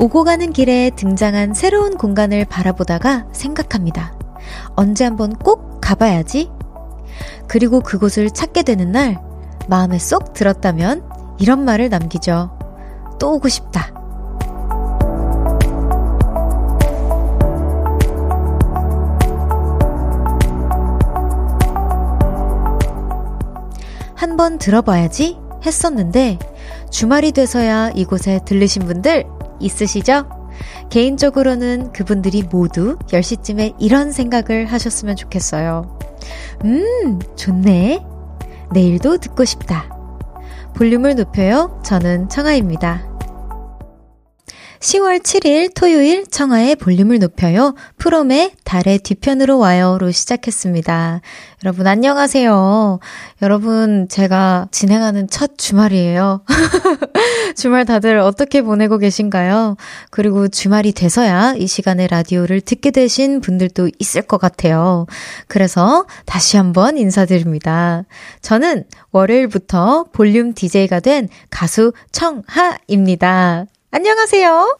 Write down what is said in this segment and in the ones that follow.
오고 가는 길에 등장한 새로운 공간을 바라보다가 생각합니다. 언제 한번 꼭 가봐야지. 그리고 그곳을 찾게 되는 날, 마음에 쏙 들었다면 이런 말을 남기죠. 또 오고 싶다. 한번 들어봐야지 했었는데 주말이 돼서야 이곳에 들르신 분들 있으시죠? 개인적으로는 그분들이 모두 10시쯤에 이런 생각을 하셨으면 좋겠어요. 음, 좋네. 내일도 듣고 싶다. 볼륨을 높여요. 저는 청아입니다. 10월 7일 토요일 청하의 볼륨을 높여요. 프롬의 달의 뒤편으로 와요로 시작했습니다. 여러분 안녕하세요. 여러분 제가 진행하는 첫 주말이에요. 주말 다들 어떻게 보내고 계신가요? 그리고 주말이 돼서야 이 시간에 라디오를 듣게 되신 분들도 있을 것 같아요. 그래서 다시 한번 인사드립니다. 저는 월요일부터 볼륨 DJ가 된 가수 청하입니다. 안녕하세요.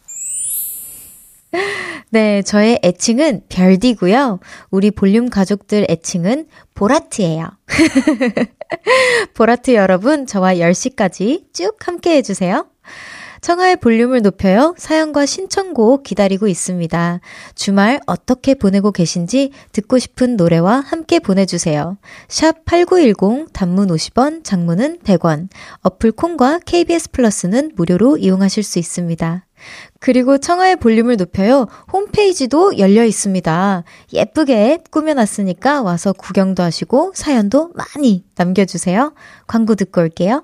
네, 저의 애칭은 별디고요. 우리 볼륨 가족들 애칭은 보라트예요. 보라트 여러분, 저와 10시까지 쭉 함께 해주세요. 청하의 볼륨을 높여요. 사연과 신청곡 기다리고 있습니다. 주말 어떻게 보내고 계신지 듣고 싶은 노래와 함께 보내주세요. 샵 8910 단문 50원, 장문은 100원. 어플 콩과 KBS 플러스는 무료로 이용하실 수 있습니다. 그리고 청하의 볼륨을 높여요. 홈페이지도 열려 있습니다. 예쁘게 꾸며놨으니까 와서 구경도 하시고 사연도 많이 남겨주세요. 광고 듣고 올게요.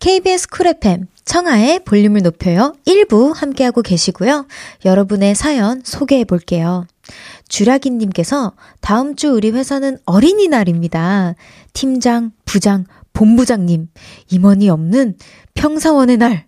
KBS 쿨 FM 청하의 볼륨을 높여요. 1부 함께하고 계시고요. 여러분의 사연 소개해 볼게요. 주라기님께서 다음 주 우리 회사는 어린이날입니다. 팀장, 부장, 본부장님, 임원이 없는 평사원의 날.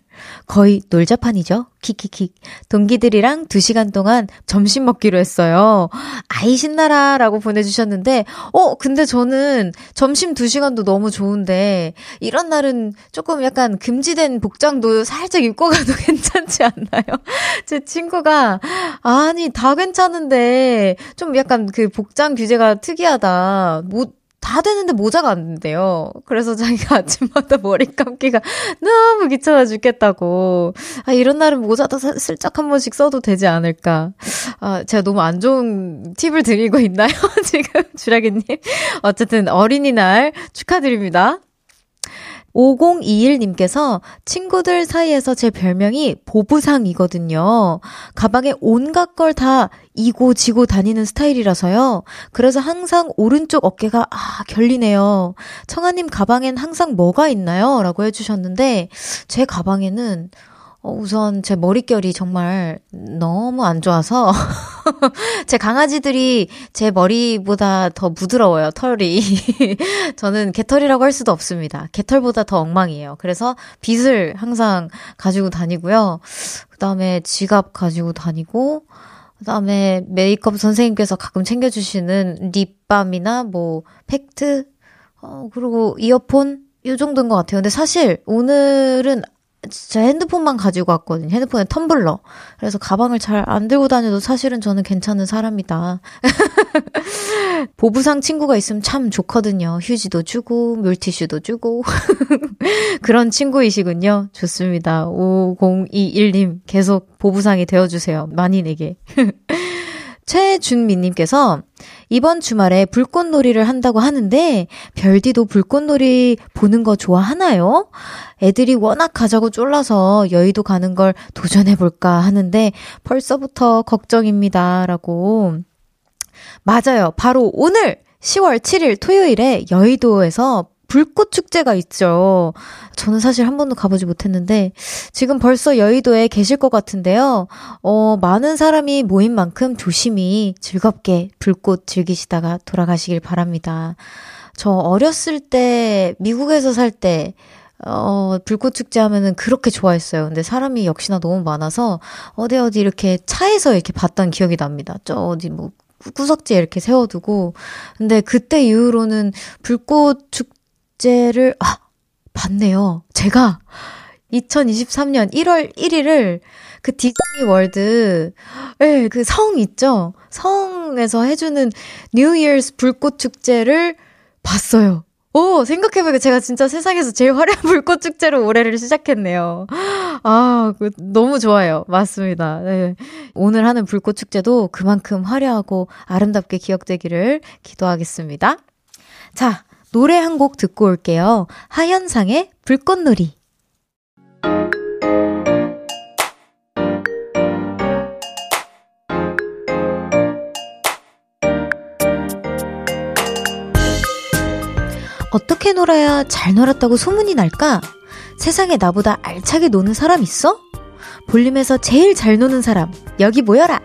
거의 놀자판이죠. 킥킥킥. 동기들이랑 2시간 동안 점심 먹기로 했어요. 아이 신나라 라고 보내주셨는데, 어, 근데 저는 점심 2시간도 너무 좋은데, 이런 날은 조금 약간 금지된 복장도 살짝 입고 가도 괜찮지 않나요? 제 친구가, 아니, 다 괜찮은데, 좀 약간 그 복장 규제가 특이하다. 뭐, 다 되는데 모자가 안 된대요. 그래서 자기가 아침마다 머리 감기가 너무 귀찮아 죽겠다고. 아, 이런 날은 모자도 슬쩍 한 번씩 써도 되지 않을까. 아, 제가 너무 안 좋은 팁을 드리고 있나요? 지금, 주라기님. 어쨌든 어린이날 축하드립니다. 5021님께서 친구들 사이에서 제 별명이 보부상이거든요. 가방에 온갖 걸 다 이고 지고 다니는 스타일이라서요. 그래서 항상 오른쪽 어깨가 아, 결리네요. 청아님 가방엔 항상 뭐가 있나요? 라고 해주셨는데, 제 가방에는 어, 우선 제 머릿결이 정말 너무 안 좋아서 제 강아지들이 제 머리보다 더 부드러워요, 털이. 저는 개털이라고 할 수도 없습니다. 개털보다 더 엉망이에요. 그래서 빗을 항상 가지고 다니고요. 그 다음에 지갑 가지고 다니고, 그 다음에 메이크업 선생님께서 가끔 챙겨주시는 립밤이나 뭐, 팩트, 어, 그리고 이어폰? 이 정도인 것 같아요. 근데 사실 오늘은 제 핸드폰만 가지고 왔거든요. 핸드폰에 텀블러. 그래서 가방을 잘 안 들고 다녀도 사실은 저는 괜찮은 사람이다. 보부상 친구가 있으면 참 좋거든요. 휴지도 주고, 물티슈도 주고. 그런 친구이시군요. 좋습니다. 5021님 계속 보부상이 되어주세요. 내게. 최준미님께서 이번 주말에 불꽃놀이를 한다고 하는데 별디도 불꽃놀이 보는 거 좋아하나요? 애들이 워낙 가자고 쫄라서 여의도 가는 걸 도전해볼까 하는데 벌써부터 걱정입니다. 라고. 맞아요. 바로 오늘 10월 7일 토요일에 여의도에서 불꽃 축제가 있죠. 저는 사실 한 번도 가보지 못했는데, 지금 벌써 여의도에 계실 것 같은데요. 어, 많은 사람이 모인 만큼 조심히 즐겁게 불꽃 즐기시다가 돌아가시길 바랍니다. 저 어렸을 때, 미국에서 살 때, 어, 불꽃 축제 하면은 그렇게 좋아했어요. 근데 사람이 역시나 너무 많아서 어디 어디 이렇게 차에서 이렇게 봤던 기억이 납니다. 저 어디 뭐 구석지에 이렇게 세워두고. 근데 그때 이후로는 불꽃 축제 를, 아, 봤네요. 제가 2023년 1월 1일을 그 디즈니 월드, 예, 그 성 있죠? 성에서 해주는 New Year's 불꽃 축제를 봤어요. 오, 생각해보니까 제가 진짜 세상에서 제일 화려한 불꽃 축제로 올해를 시작했네요. 아, 그, 너무 좋아요. 맞습니다. 네. 오늘 하는 불꽃 축제도 그만큼 화려하고 아름답게 기억되기를 기도하겠습니다. 자, 노래 한 곡 듣고 올게요. 하현상의 불꽃놀이. 어떻게 놀아야 잘 놀았다고 소문이 날까? 세상에 나보다 알차게 노는 사람 있어? 볼륨에서 제일 잘 노는 사람, 여기 모여라!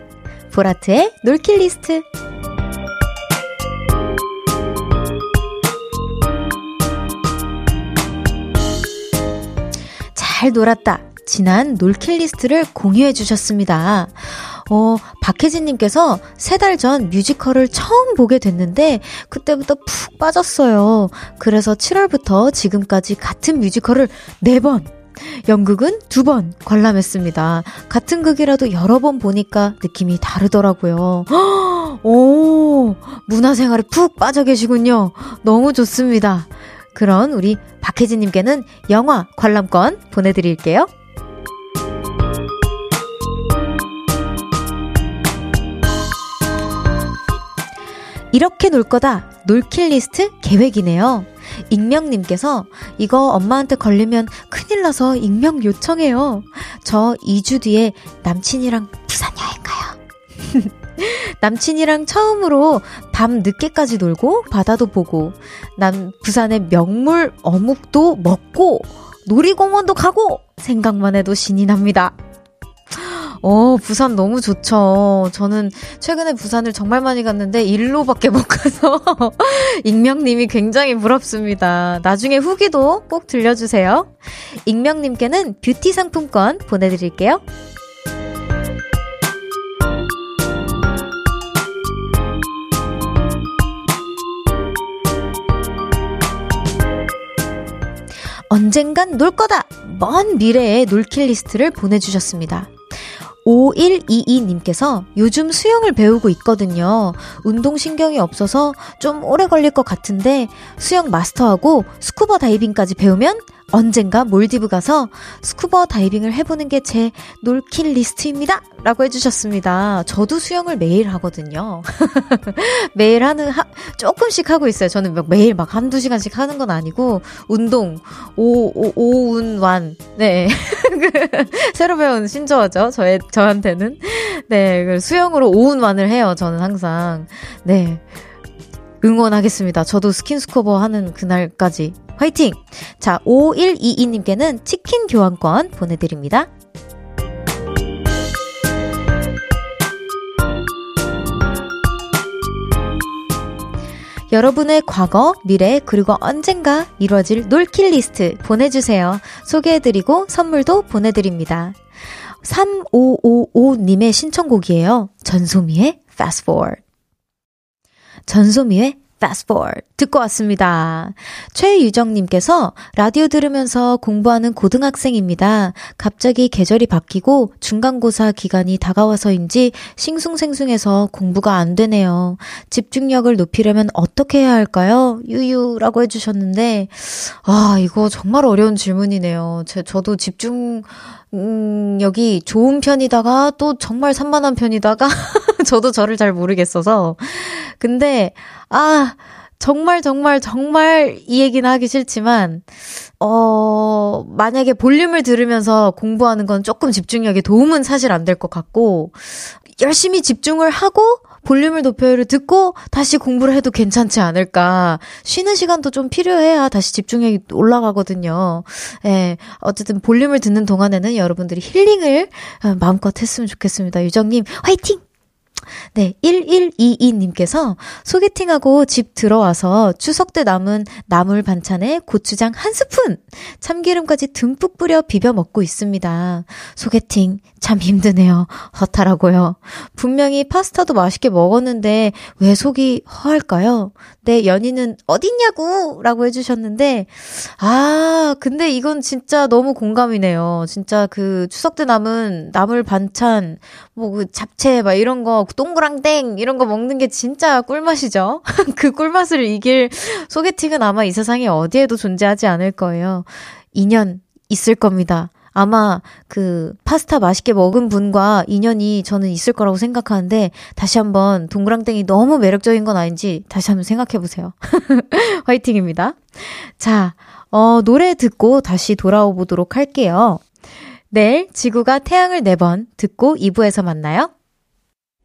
보라트의 놀킷 리스트. 잘 놀았다. 지난 놀킷 리스트를 공유해 주셨습니다. 어, 박혜진님께서 세 달 전 뮤지컬을 처음 보게 됐는데 그때부터 푹 빠졌어요. 그래서 7월부터 지금까지 같은 뮤지컬을 4번, 연극은 두 번 관람했습니다. 같은 극이라도 여러 번 보니까 느낌이 다르더라고요. 오, 문화생활에 푹 빠져 계시군요. 너무 좋습니다. 그런 우리 박혜진님께는 영화 관람권 보내드릴게요. 이렇게 놀 거다. 놀킬 리스트 계획이네요. 익명님께서 이거 엄마한테 걸리면 큰일 나서 익명 요청해요. 저 2주 뒤에 남친이랑 부산 여행 가요. 남친이랑 처음으로 밤 늦게까지 놀고 바다도 보고 남 부산의 명물 어묵도 먹고 놀이공원도 가고 생각만 해도 신이 납니다. 어, 부산 너무 좋죠. 저는 최근에 부산을 정말 많이 갔는데 일로밖에 못 가서 익명님이 굉장히 부럽습니다. 나중에 후기도 꼭 들려주세요. 익명님께는 뷰티 상품권 보내드릴게요. 언젠간 놀 거다! 먼 미래의 놀킷 리스트를 보내주셨습니다. 5122님께서 요즘 수영을 배우고 있거든요. 운동신경이 없어서 좀 오래 걸릴 것 같은데 수영 마스터하고 스쿠버 다이빙까지 배우면 언젠가 몰디브 가서 스쿠버 다이빙을 해보는 게 제 놀킷 리스트입니다. 라고 해주셨습니다. 저도 수영을 매일 하거든요. 매일 하는, 하, 조금씩 하고 있어요. 저는 막 매일 막 한두 시간씩 하는 건 아니고, 운동, 오, 오, 오운완. 네. 새로 배운 신조어죠. 저의, 저한테는. 네. 수영으로 오운완을 해요. 저는 항상. 네. 응원하겠습니다. 저도 스킨스쿠버 하는 그날까지 화이팅! 자, 5122님께는 치킨 교환권 보내드립니다. 여러분의 과거, 미래, 그리고 언젠가 이루어질 놀킷 리스트 보내주세요. 소개해드리고 선물도 보내드립니다. 3555님의 신청곡이에요. 전소미의 Fast Forward. 전소미의 Fast Forward 듣고 왔습니다. 최유정님께서 라디오 들으면서 공부하는 고등학생입니다. 갑자기 계절이 바뀌고 중간고사 기간이 다가와서인지 싱숭생숭해서 공부가 안 되네요. 집중력을 높이려면 어떻게 해야 할까요? 유유라고 해주셨는데 아 이거 정말 어려운 질문이네요. 제, 저도 집중 음, 여기 좋은 편이다가 또 정말 산만한 편이다가 저도 저를 잘 모르겠어서. 근데, 아, 정말 정말 정말 이 얘기는 하기 싫지만, 어, 만약에 볼륨을 들으면서 공부하는 건 조금 집중력에 도움은 사실 안 될 것 같고, 열심히 집중을 하고 볼륨을 높여요를 듣고 다시 공부를 해도 괜찮지 않을까. 쉬는 시간도 좀 필요해야 다시 집중력이 올라가거든요. 예. 어쨌든 볼륨을 듣는 동안에는 여러분들이 힐링을 어, 마음껏 했으면 좋겠습니다. 유정님, 화이팅! 네, 1122님께서 소개팅하고 집 들어와서 추석 때 남은 나물 반찬에 고추장 한 스푼, 참기름까지 듬뿍 뿌려 비벼 먹고 있습니다. 소개팅 참 힘드네요. 허탈하고요. 분명히 파스타도 맛있게 먹었는데 왜 속이 허할까요? 내 연인은 어딨냐고! 라고 해주셨는데, 아, 근데 이건 진짜 너무 공감이네요. 진짜 그 추석 때 남은 나물 반찬, 뭐 그 잡채 막 이런 거, 동그랑땡 이런 거 먹는 게 진짜 꿀맛이죠. 그 꿀맛을 이길 소개팅은 아마 이 세상에 어디에도 존재하지 않을 거예요. 인연 있을 겁니다. 아마 그 파스타 맛있게 먹은 분과 인연이 저는 있을 거라고 생각하는데 다시 한번 동그랑땡이 너무 매력적인 건 아닌지 다시 한번 생각해 보세요. 화이팅입니다. 자, 어, 노래 듣고 다시 돌아오 보도록 할게요. 내일 지구가 태양을 4번 듣고 2부에서 만나요.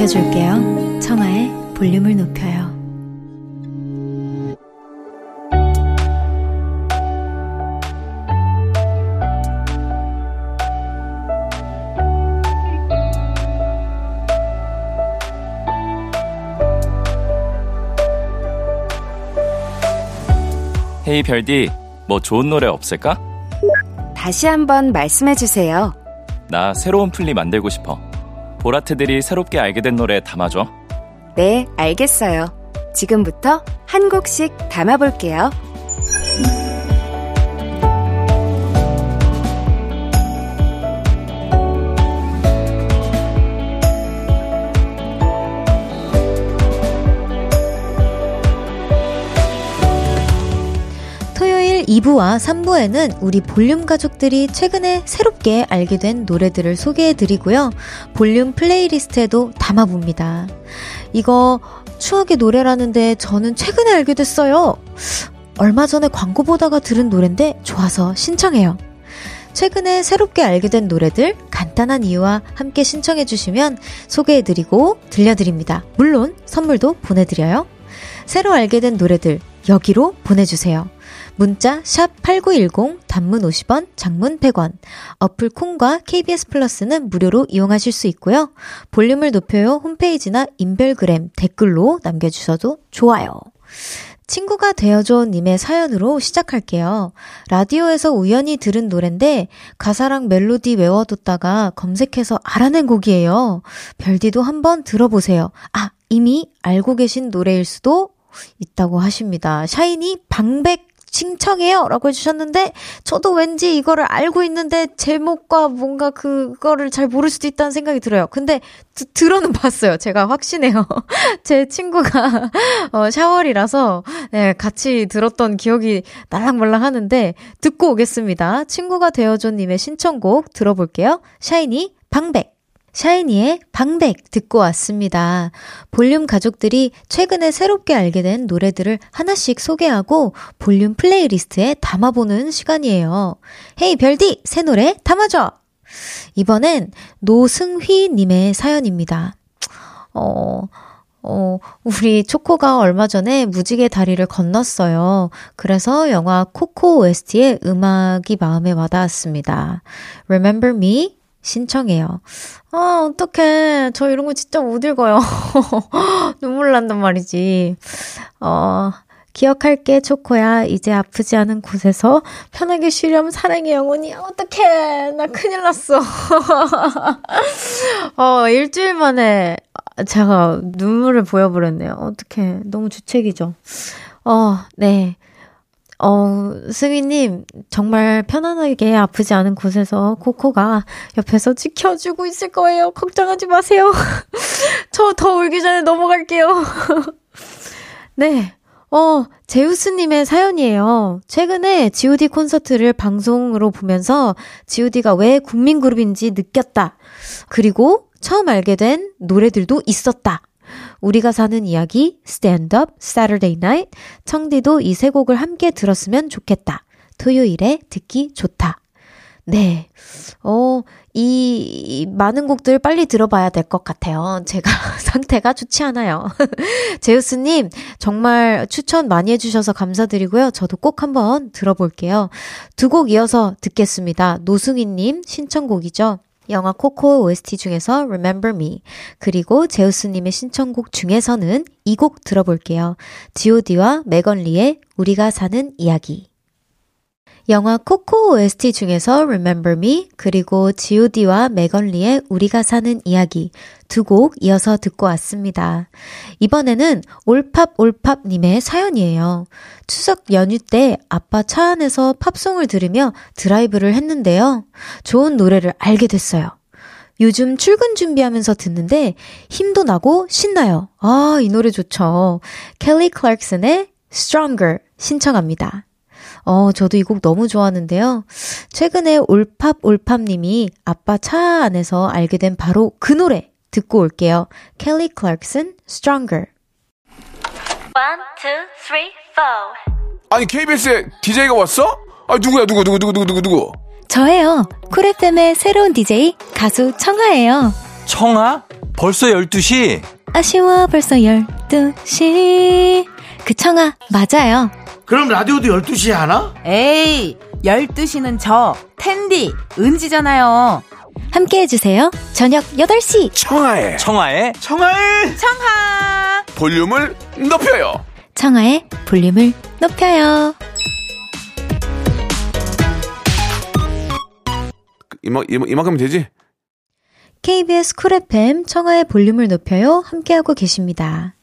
높여줄게요. 청하의 볼륨을 높여요. 헤이 별디, 뭐 좋은 노래 없을까? 다시 한번 말씀해 주세요. 나 새로운 플리 만들고 싶어. 보라트들이 새롭게 알게 된 노래 담아줘. 네, 알겠어요. 지금부터 한 곡씩 담아볼게요. 2부와 3부에는 우리 볼륨 가족들이 최근에 새롭게 알게 된 노래들을 소개해 드리고요. 볼륨 플레이리스트에도 담아봅니다. 이거 추억의 노래라는데 저는 최근에 알게 됐어요. 얼마 전에 광고 보다가 들은 노래인데 좋아서 신청해요. 최근에 새롭게 알게 된 노래들 간단한 이유와 함께 신청해 주시면 소개해 드리고 들려드립니다. 물론 선물도 보내드려요. 새로 알게 된 노래들 여기로 보내주세요. 문자 샵8910 단문 50원, 장문 100원. 어플 콩과 KBS 플러스는 무료로 이용하실 수 있고요. 볼륨을 높여요 홈페이지나 인별그램 댓글로 남겨주셔도 좋아요. 친구가 되어줘 님의 사연으로 시작할게요. 라디오에서 우연히 들은 노랜데 가사랑 멜로디 외워뒀다가 검색해서 알아낸 곡이에요. 별디도 한번 들어보세요. 아, 이미 알고 계신 노래일 수도 있다고 하십니다. 샤이니 방백 신청해요! 라고 해주셨는데, 저도 왠지 이거를 알고 있는데, 제목과 뭔가 그거를 잘 모를 수도 있다는 생각이 들어요. 근데, 드, 들어는 봤어요. 제가 확신해요. 제 친구가, 어, 샤월이라서, 네, 같이 들었던 기억이 날랑말랑 하는데, 듣고 오겠습니다. 친구가 되어줘님의 신청곡 들어볼게요. 샤이니, 방백. 샤이니의 방백 듣고 왔습니다. 볼륨 가족들이 최근에 새롭게 알게 된 노래들을 하나씩 소개하고 볼륨 플레이리스트에 담아보는 시간이에요. Hey 별디, 새 노래 담아줘! 이번엔 노승휘님의 사연입니다. 어, 어, 우리 초코가 얼마 전에 무지개 다리를 건넜어요. 그래서 영화 코코 OST의 음악이 마음에 와닿았습니다. Remember Me? 신청해요. 아, 어떡해. 저 이런 거 진짜 못 읽어요. 눈물 난단 말이지. 어, 기억할게, 초코야. 이제 아프지 않은 곳에서 편하게 쉬렴, 사랑의 영혼이. 어떡해. 나 큰일 났어. 어, 일주일 만에 제가 눈물을 보여버렸네요. 어떡해. 너무 주책이죠. 어, 네. 어, 승희님, 정말 편안하게 아프지 않은 곳에서 코코가 옆에서 지켜주고 있을 거예요. 걱정하지 마세요. 저 더 울기 전에 넘어갈게요. 네. 어, 제우스님의 사연이에요. 최근에 GOD 콘서트를 방송으로 보면서 GOD가 왜 국민그룹인지 느꼈다. 그리고 처음 알게 된 노래들도 있었다. 우리가 사는 이야기, Stand Up, Saturday Night, 청디도 이 세 곡을 함께 들었으면 좋겠다. 토요일에 듣기 좋다. 네. 어, 이, 많은 곡들 빨리 들어봐야 될 것 같아요. 제가 상태가 좋지 않아요. 제우스님, 정말 추천 많이 해주셔서 감사드리고요. 저도 꼭 한번 들어볼게요. 두 곡 이어서 듣겠습니다. 노승희님 신청곡이죠. 영화 코코 OST 중에서 Remember Me 그리고 제우스님의 신청곡 중에서는 이 곡 들어볼게요. G.O.D와 메건리의 우리가 사는 이야기 영화 코코 OST 중에서 Remember Me 그리고 G.O.D와 메건리의 우리가 사는 이야기 두 곡 이어서 듣고 왔습니다. 이번에는 올팝 올팝 님의 사연이에요. 추석 연휴 때 아빠 차 안에서 팝송을 들으며 드라이브를 했는데요. 좋은 노래를 알게 됐어요. 요즘 출근 준비하면서 듣는데 힘도 나고 신나요. 아, 이 노래 좋죠. 켈리 클락슨의 Stronger 신청합니다. 어, 저도 이 곡 너무 좋아하는데요. 최근에 올팝올팝님이 아빠 차 안에서 알게 된 바로 그 노래 듣고 올게요. 켈리 클락슨 Stronger. One, two, three, four. 아니 KBS에 DJ가 왔어? 아 누구야 누구 누구 누구 누구 누구? 저예요. 쿨FM의 새로운 DJ 가수 청아예요. 청아? 벌써 12시? 아쉬워 벌써 12시. 그 청아 맞아요. 그럼 라디오도 12시에 하나? 에이, 12시는 저, 텐디, 은지잖아요. 함께 해주세요. 저녁 8시. 청하의 청아의 청하의 청하! 볼륨을 높여요. 청아의 볼륨을 높여요. 이만 이만 이만큼 되지? KBS 쿨 FM 청하의 볼륨을 높여요. 함께하고 계십니다.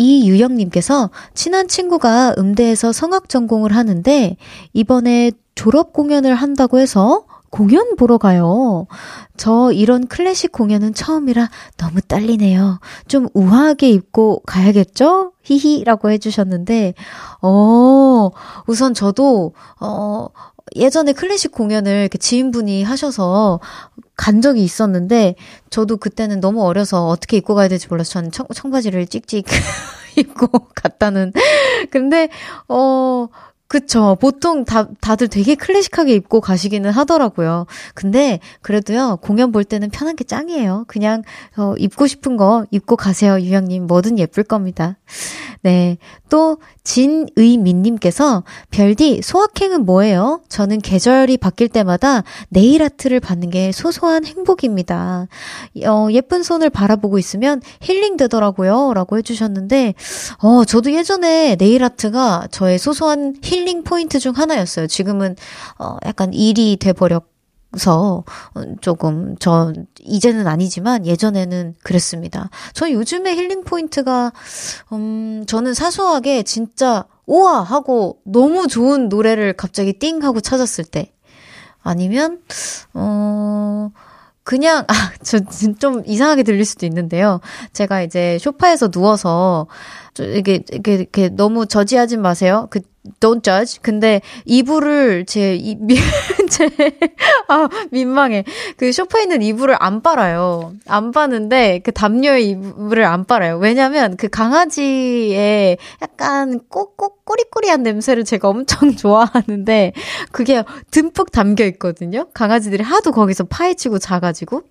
이유영님께서 친한 친구가 음대에서 성악 전공을 하는데 이번에 졸업 공연을 한다고 해서 공연 보러 가요. 저 이런 클래식 공연은 처음이라 너무 떨리네요. 좀 우아하게 입고 가야겠죠? 히히라고 해주셨는데, 어, 우선 저도, 어, 예전에 클래식 공연을 지인분이 하셔서 간 적이 있었는데, 저도 그때는 너무 어려서 어떻게 입고 가야 될지 몰라서 저는 청, 청바지를 찍찍 입고 갔다는. 근데, 어, 그쵸. 보통 다, 다들 되게 클래식하게 입고 가시기는 하더라고요. 근데 그래도요, 공연 볼 때는 편한 게 짱이에요. 그냥, 어, 입고 싶은 거 입고 가세요, 유영님. 뭐든 예쁠 겁니다. 네. 또, 진의민님께서, 별디, 소확행은 뭐예요? 저는 계절이 바뀔 때마다 네일 아트를 받는 게 소소한 행복입니다. 어, 예쁜 손을 바라보고 있으면 힐링 되더라고요. 라고 해주셨는데, 어, 저도 예전에 네일 아트가 저의 소소한 힐링 포인트 중 하나였어요. 지금은, 어, 약간 일이 돼버려서 조금 저 이제는 아니지만 예전에는 그랬습니다. 저 요즘에 힐링 포인트가 음 저는 사소하게 진짜 우와 하고 너무 좋은 노래를 갑자기 띵 하고 찾았을 때 아니면 어 그냥 아저 좀 이상하게 들릴 수도 있는데요. 제가 이제 소파에서 누워서 이게 이게 이렇게 너무 저지하지 마세요. 그 don't judge. 근데 이불을 제, 이, 제, 아, 민망해. 그 소파에 있는 이불을 안 빨아요. 안 빠는데 그 담요의 이불을 안 빨아요. 왜냐면 그 강아지의 약간 꼬꼬 꼬리꼬리한 냄새를 제가 엄청 좋아하는데 그게 듬뿍 담겨 있거든요. 강아지들이 하도 거기서 파헤치고 자가지고.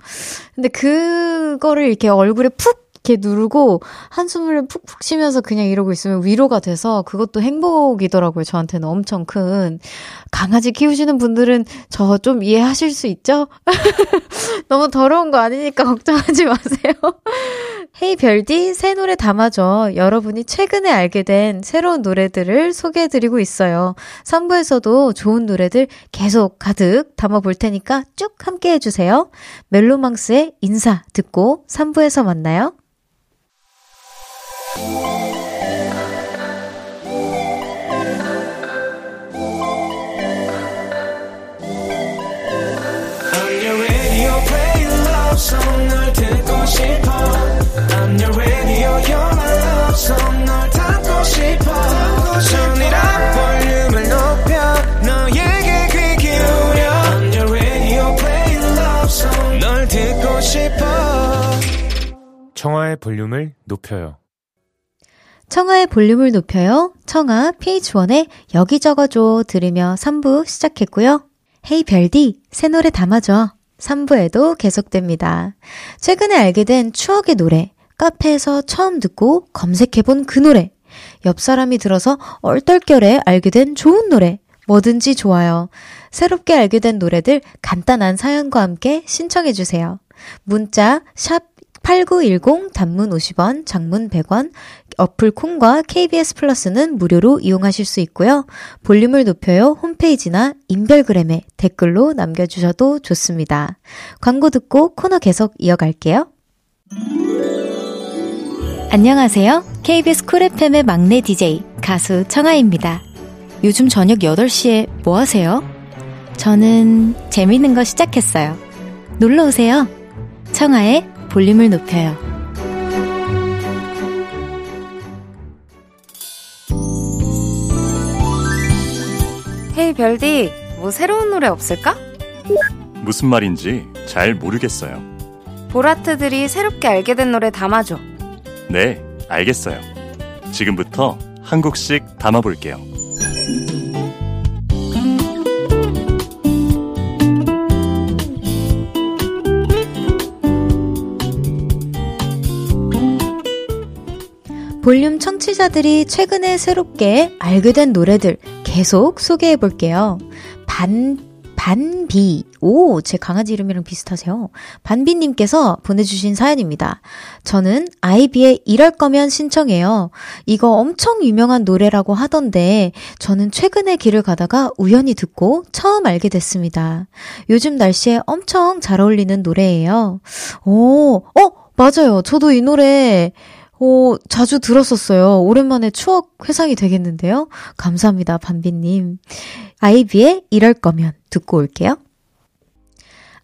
근데 그거를 이렇게 얼굴에 푹 이렇게 누르고 한숨을 푹푹 쉬면서 그냥 이러고 있으면 위로가 돼서 그것도 행복이더라고요. 저한테는 엄청 큰. 강아지 키우시는 분들은 저 좀 이해하실 수 있죠? 너무 더러운 거 아니니까 걱정하지 마세요. 헤이 별디 새 노래 담아줘. 여러분이 최근에 알게 된 새로운 노래들을 소개해드리고 있어요. 3부에서도 좋은 노래들 계속 가득 담아볼 테니까 쭉 함께 해주세요. 멜로망스의 인사 듣고 3부에서 만나요. 청아의 볼륨을 높여요. 청아의 볼륨을 높여요. 청아 PH1의 여기저거줘 들으며 3부 시작했고요. 헤이 별디, 새 노래 담아줘. 3부에도 계속됩니다. 최근에 알게 된 추억의 노래, 카페에서 처음 듣고 검색해본 그 노래, 옆 사람이 들어서 얼떨결에 알게 된 좋은 노래, 뭐든지 좋아요. 새롭게 알게 된 노래들 간단한 사연과 함께 신청해주세요. 문자, 샵 8910 단문 50원, 장문 100원, 어플 콩과 KBS 플러스는 무료로 이용하실 수 있고요. 볼륨을 높여요 홈페이지나 인별그램에 댓글로 남겨주셔도 좋습니다. 광고 듣고 코너 계속 이어갈게요. 안녕하세요. KBS 쿨 FM의 막내 DJ 가수 청하입니다. 요즘 저녁 8시에 뭐 하세요? 저는 재밌는 거 시작했어요. 놀러 오세요. 청아의 볼륨을 높여요. 헤이 별디, 뭐 새로운 노래 없을까? 무슨 말인지 잘 모르겠어요. 보라트들이 새롭게 알게 된 노래 담아줘. 네, 알겠어요. 지금부터 한 곡씩 담아볼게요. 볼륨 청취자들이 최근에 새롭게 알게 된 노래들 계속 소개해 볼게요. 반, 반비. 오, 제 강아지 이름이랑 비슷하세요. 반비님께서 보내주신 사연입니다. 저는 아이비의 이럴 거면 신청해요. 이거 엄청 유명한 노래라고 하던데, 저는 최근에 길을 가다가 우연히 듣고 처음 알게 됐습니다. 요즘 날씨에 엄청 잘 어울리는 노래예요. 오, 어, 맞아요. 저도 이 노래, 오, 자주 들었었어요. 오랜만에 추억 회상이 되겠는데요. 감사합니다, 반비님. 아이비의 이럴 거면 듣고 올게요.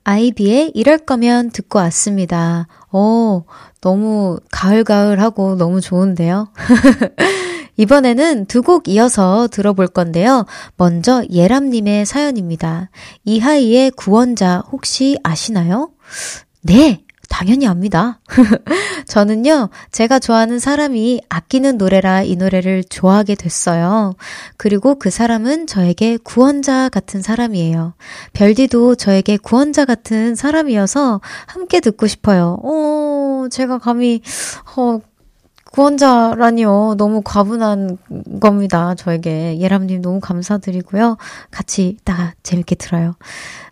아이비의 이럴 거면 듣고 왔습니다. 오, 너무 가을가을하고 너무 좋은데요. 이번에는 두 곡 이어서 들어볼 건데요. 먼저 예람님의 사연입니다. 이하이의 구원자 혹시 아시나요? 네, 당연히 압니다. 저는요, 제가 좋아하는 사람이 아끼는 노래라 이 노래를 좋아하게 됐어요. 그리고 그 사람은 저에게 구원자 같은 사람이에요. 별디도 저에게 구원자 같은 사람이어서 함께 듣고 싶어요. 어, 제가 감히, 어, 구원자라니요. 너무 과분한 겁니다. 저에게. 예람님 너무 감사드리고요. 같이 이따가 재밌게 들어요.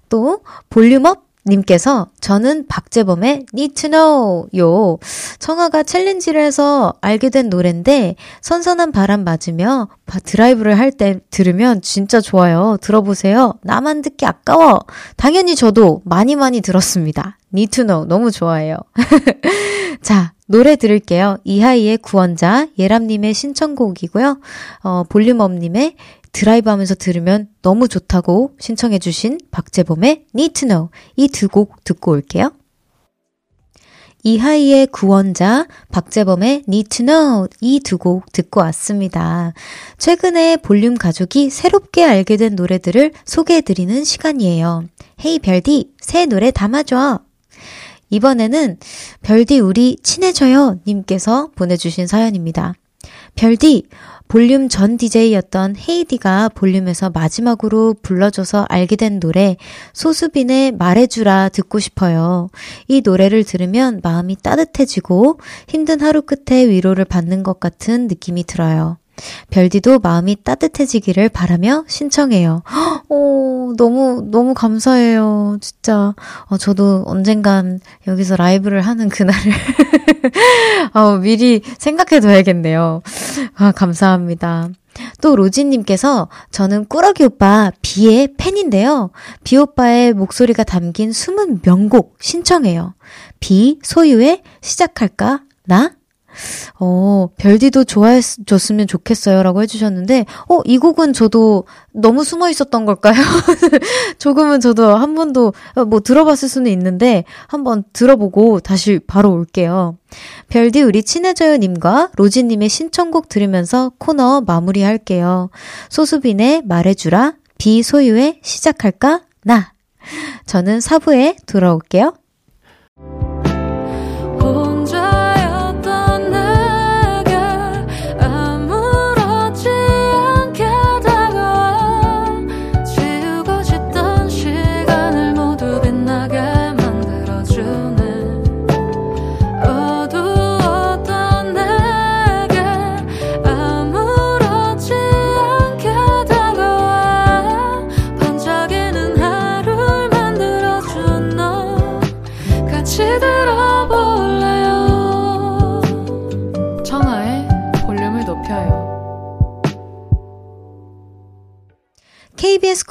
또, 볼륨업 님께서 저는 박재범의 Need to Know 요 청아가 챌린지를 해서 알게 된 노랜데 선선한 바람 맞으며 드라이브를 할 때 들으면 진짜 좋아요. 들어보세요. 나만 듣기 아까워. 당연히 저도 많이 많이 들었습니다. Need to Know 너무 좋아해요. 자, 노래 들을게요. 이하이의 구원자, 예람님의 신청곡이고요. 어, 볼륨업님의 드라이브 하면서 들으면 너무 좋다고 신청해주신 박재범의 Need to Know 이 두 곡 듣고 올게요. 이하이의 구원자, 박재범의 Need to Know 이 두 곡 듣고 왔습니다. 최근에 볼륨 가족이 새롭게 알게 된 노래들을 소개해드리는 시간이에요. 헤이 별디, 새 노래 담아줘. 이번에는 별디 우리 친해져요 님께서 보내주신 사연입니다. 별디, 볼륨 전 DJ였던 헤이디가 볼륨에서 마지막으로 불러줘서 알게 된 노래 소수빈의 말해주라 듣고 싶어요. 이 노래를 들으면 마음이 따뜻해지고 힘든 하루 끝에 위로를 받는 것 같은 느낌이 들어요. 별디도 마음이 따뜻해지기를 바라며 신청해요. 오, 너무, 너무 감사해요. 진짜. 어, 저도 언젠간 여기서 라이브를 하는 그날을, 어, 미리 생각해둬야겠네요. 아, 감사합니다. 또 로진님께서 저는 꾸러기 오빠 비의 팬인데요. 비 오빠의 목소리가 담긴 숨은 명곡 신청해요. 비 소유의 시작할까? 나? 어, 별디도 좋아해줬으면 좋겠어요. 라고 해주셨는데, 어, 이 곡은 저도 너무 숨어 있었던 걸까요? 조금은 저도 한 번도, 어, 뭐 들어봤을 수는 있는데, 한번 들어보고 다시 바로 올게요. 별디 우리 친해져요님과 로지님의 신청곡 들으면서 코너 마무리할게요. 소수빈의 말해주라, 비소유의 시작할까? 나. 저는 사부에 돌아올게요.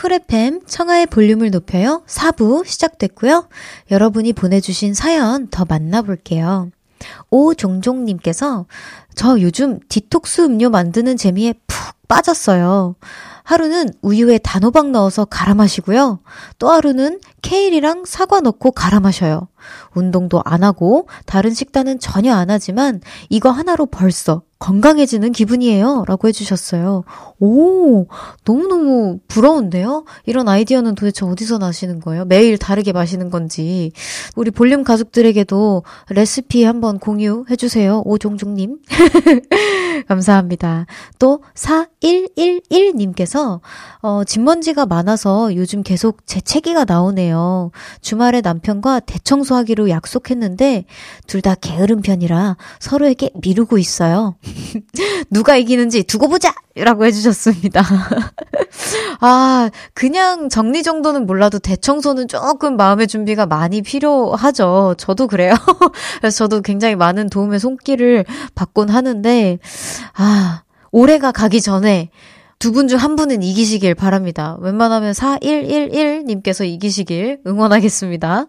쿨 FM 청하의 볼륨을 높여요. 4부 시작됐고요. 여러분이 보내주신 사연 더 만나볼게요. 오종종님께서 저 요즘 디톡스 음료 만드는 재미에 푹 빠졌어요. 하루는 우유에 단호박 넣어서 갈아 마시고요. 또 하루는 케일이랑 사과 넣고 갈아 마셔요. 운동도 안 하고 다른 식단은 전혀 안 하지만 이거 하나로 벌써 건강해지는 기분이에요. 라고 해주셨어요. 오, 너무너무 부러운데요? 이런 아이디어는 도대체 어디서 나시는 거예요? 매일 다르게 마시는 건지. 우리 볼륨 가족들에게도 레시피 한번 공유해주세요. 오종종님. 감사합니다. 또, 4111님께서, 어, 집먼지가 많아서 요즘 계속 재채기가 나오네요. 주말에 남편과 대청소 하기로 약속했는데, 둘 다 게으른 편이라 서로에게 미루고 있어요. 누가 이기는지 두고 보자! 라고 해주셨습니다. 아, 그냥 정리 정도는 몰라도 대청소는 조금 마음의 준비가 많이 필요하죠. 저도 그래요. 그래서 저도 굉장히 많은 도움의 손길을 받곤 하는데, 아, 올해가 가기 전에 두분중한 분은 이기시길 바랍니다. 웬만하면 4111님께서 이기시길 응원하겠습니다.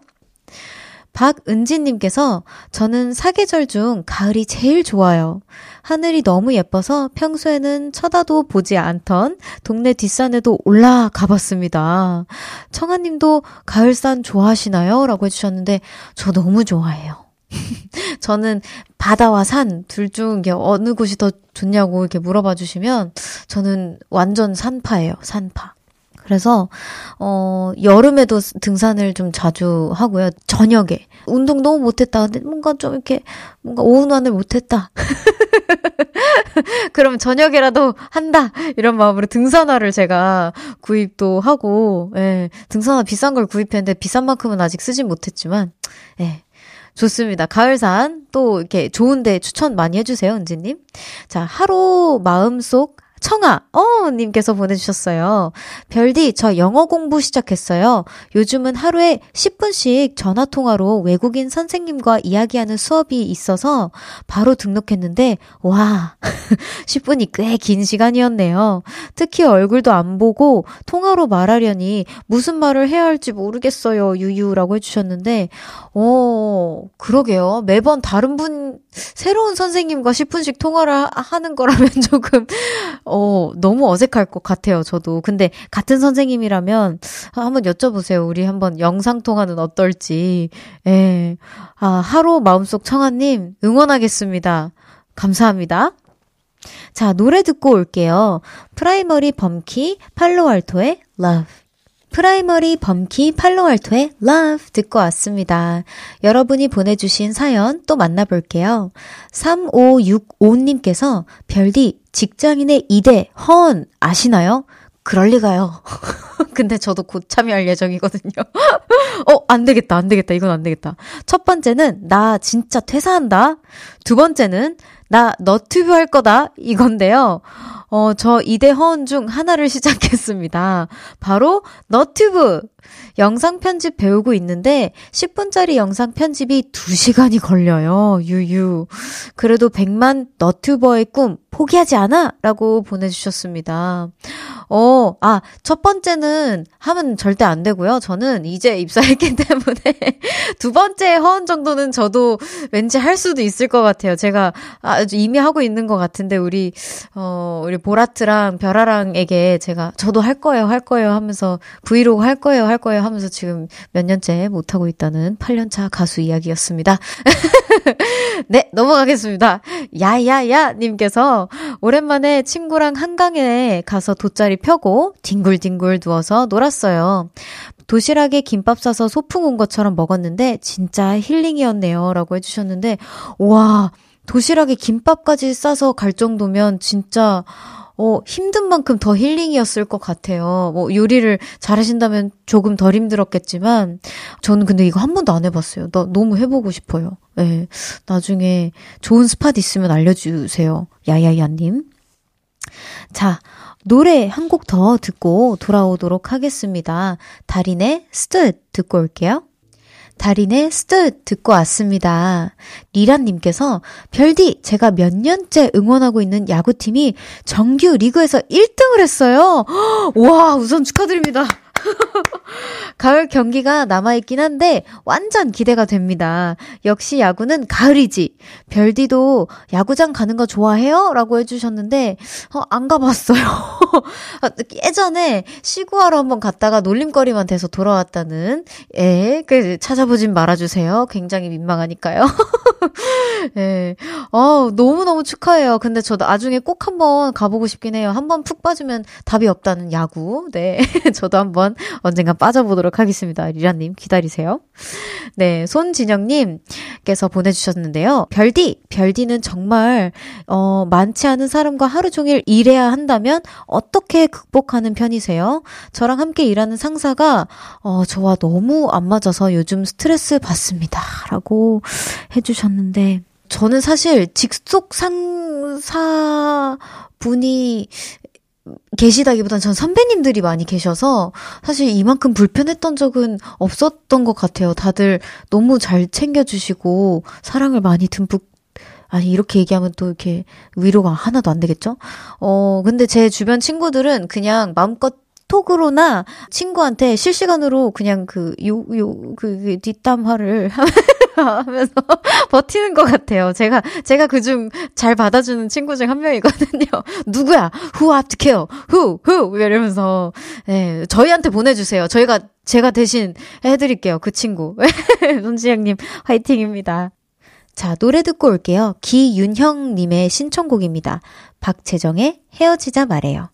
박은지님께서 저는 사계절 중 가을이 제일 좋아요. 하늘이 너무 예뻐서 평소에는 쳐다도 보지 않던 동네 뒷산에도 올라가 봤습니다. 청아님도 가을산 좋아하시나요? 라고 해주셨는데 저 너무 좋아해요. 저는 바다와 산 둘 중 어느 곳이 더 좋냐고 이렇게 물어봐 주시면 저는 완전 산파예요. 산파. 그래서 어 여름에도 등산을 좀 자주 하고요. 저녁에 운동 너무 못했다. 근데 뭔가 좀 이렇게 뭔가 오운완을 못했다. 그럼 저녁에라도 한다 이런 마음으로 등산화를 제가 구입도 하고 예, 등산화 비싼 걸 구입했는데 비싼 만큼은 아직 쓰진 못했지만 예. 좋습니다. 가을산 또 이렇게 좋은데 추천 많이 해주세요, 은지님. 자, 하루 마음속 청아, 어, 님께서 보내주셨어요. 별디, 저 영어 공부 시작했어요. 요즘은 하루에 10분씩 전화통화로 외국인 선생님과 이야기하는 수업이 있어서 바로 등록했는데, 와, 10분이 꽤 긴 시간이었네요. 특히 얼굴도 안 보고 통화로 말하려니 무슨 말을 해야 할지 모르겠어요. 유유라고 해주셨는데, 어, 그러게요. 매번 다른 분, 새로운 선생님과 10분씩 통화를 하는 거라면 조금, 어, 너무 어색할 것 같아요, 저도. 근데 같은 선생님이라면 한번 여쭤보세요. 우리 한번 영상통화는 어떨지. 예. 아, 하루 마음속 청하님 응원하겠습니다. 감사합니다. 자, 노래 듣고 올게요. 프라이머리 범키 팔로알토의 Love. 프라이머리 범키 팔로알토의 Love 듣고 왔습니다. 여러분이 보내주신 사연 또 만나볼게요. 3565님께서 별디 직장인의 2대 허언 아시나요? 그럴리가요. 근데 저도 곧 참여할 예정이거든요. 어, 안 되겠다, 안 되겠다, 이건 안 되겠다. 첫 번째는, 나 진짜 퇴사한다. 두 번째는, 나 너튜브 할 거다. 이건데요. 어, 저 이대 허언 중 하나를 시작했습니다. 바로 너튜브! 영상 편집 배우고 있는데 10분짜리 영상 편집이 2시간이 걸려요. 유유. 그래도 100만 너튜버의 꿈 포기하지 않아! 라고 보내주셨습니다. 어, 아, 첫 번째는 하면 절대 안 되고요. 저는 이제 입사했기 때문에 두 번째 허언 정도는 저도 왠지 할 수도 있을 것 같아요. 제가 아주 이미 하고 있는 것 같은데 우리, 어, 우리 보라트랑 별아랑에게 제가 저도 할 거예요, 할 거예요 하면서 브이로그 할 거예요, 할 거예요 하면서 지금 몇 년째 못하고 있다는 8년차 가수 이야기였습니다. 네, 넘어가겠습니다. 야야야 님께서 오랜만에 친구랑 한강에 가서 돗자리 펴고 뒹굴뒹굴 누워서 놀았어요. 도시락에 김밥 싸서 소풍 온 것처럼 먹었는데 진짜 힐링이었네요. 라고 해주셨는데, 와, 도시락에 김밥까지 싸서 갈 정도면 진짜 어, 힘든 만큼 더 힐링이었을 것 같아요. 뭐, 요리를 잘하신다면 조금 덜 힘들었겠지만, 저는 근데 이거 한 번도 안 해봤어요. 나 너무 해보고 싶어요. 예. 네, 나중에 좋은 스팟 있으면 알려주세요. 야야야님. 자, 노래 한 곡 더 듣고 돌아오도록 하겠습니다. 달인의 스뜻 듣고 올게요. 달인의 스뜻 듣고 왔습니다. 리란님께서 별디 제가 몇 년째 응원하고 있는 야구팀이 정규 리그에서 1등을 했어요. 와 우선 축하드립니다. 가을 경기가 남아있긴 한데 완전 기대가 됩니다. 역시 야구는 가을이지. 별디도 야구장 가는 거 좋아해요? 라고 해주셨는데, 어, 안 가봤어요. 예전에 시구하러 한번 갔다가 놀림거리만 돼서 돌아왔다는, 예, 그 찾아보진 말아주세요. 굉장히 민망하니까요. 예. 어, 너무너무 축하해요. 근데 저 나중에 꼭 한번 가보고 싶긴 해요. 한번 푹 빠지면 답이 없다는 야구. 네. 저도 한번 언젠간 빠져보도록 하겠습니다. 리라님 기다리세요. 네. 손진영님께서 보내주셨는데요. 별디, 별디는 정말, 어, 많지 않은 사람과 하루 종일 일해야 한다면 어떻게 극복하는 편이세요? 저랑 함께 일하는 상사가, 어, 저와 너무 안 맞아서 요즘 스트레스 받습니다. 라고 해주셨는데, 저는 사실 직속 상사 분이 계시다기보단 전 선배님들이 많이 계셔서 사실 이만큼 불편했던 적은 없었던 것 같아요. 다들 너무 잘 챙겨주시고 사랑을 많이 듬뿍 아니, 이렇게 얘기하면 또 이렇게 위로가 하나도 안 되겠죠? 어, 근데 제 주변 친구들은 그냥 마음껏 톡으로나 친구한테 실시간으로 그냥 그, 요, 요, 그, 그 뒷담화를 하면서 버티는 것 같아요. 제가, 제가 그중 잘 받아주는 친구 중 한 명이거든요. 누구야? Who have to kill? Who? Who? 이러면서, 네, 저희한테 보내주세요. 저희가, 제가 대신 해드릴게요. 그 친구. 손지영님, 화이팅입니다. 자, 노래 듣고 올게요. 기윤형님의 신청곡입니다. 박재정의 헤어지자 말해요.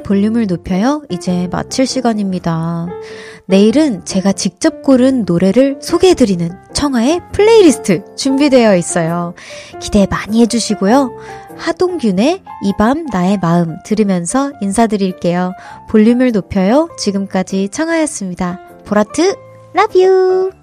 의 볼륨을 높여요. 이제 마칠 시간입니다. 내일은 제가 직접 고른 노래를 소개해드리는 청하의 플레이리스트 준비되어 있어요. 기대 많이 해주시고요. 하동균의 이 밤 나의 마음 들으면서 인사드릴게요. 볼륨을 높여요. 지금까지 청하였습니다. 보라트, love you!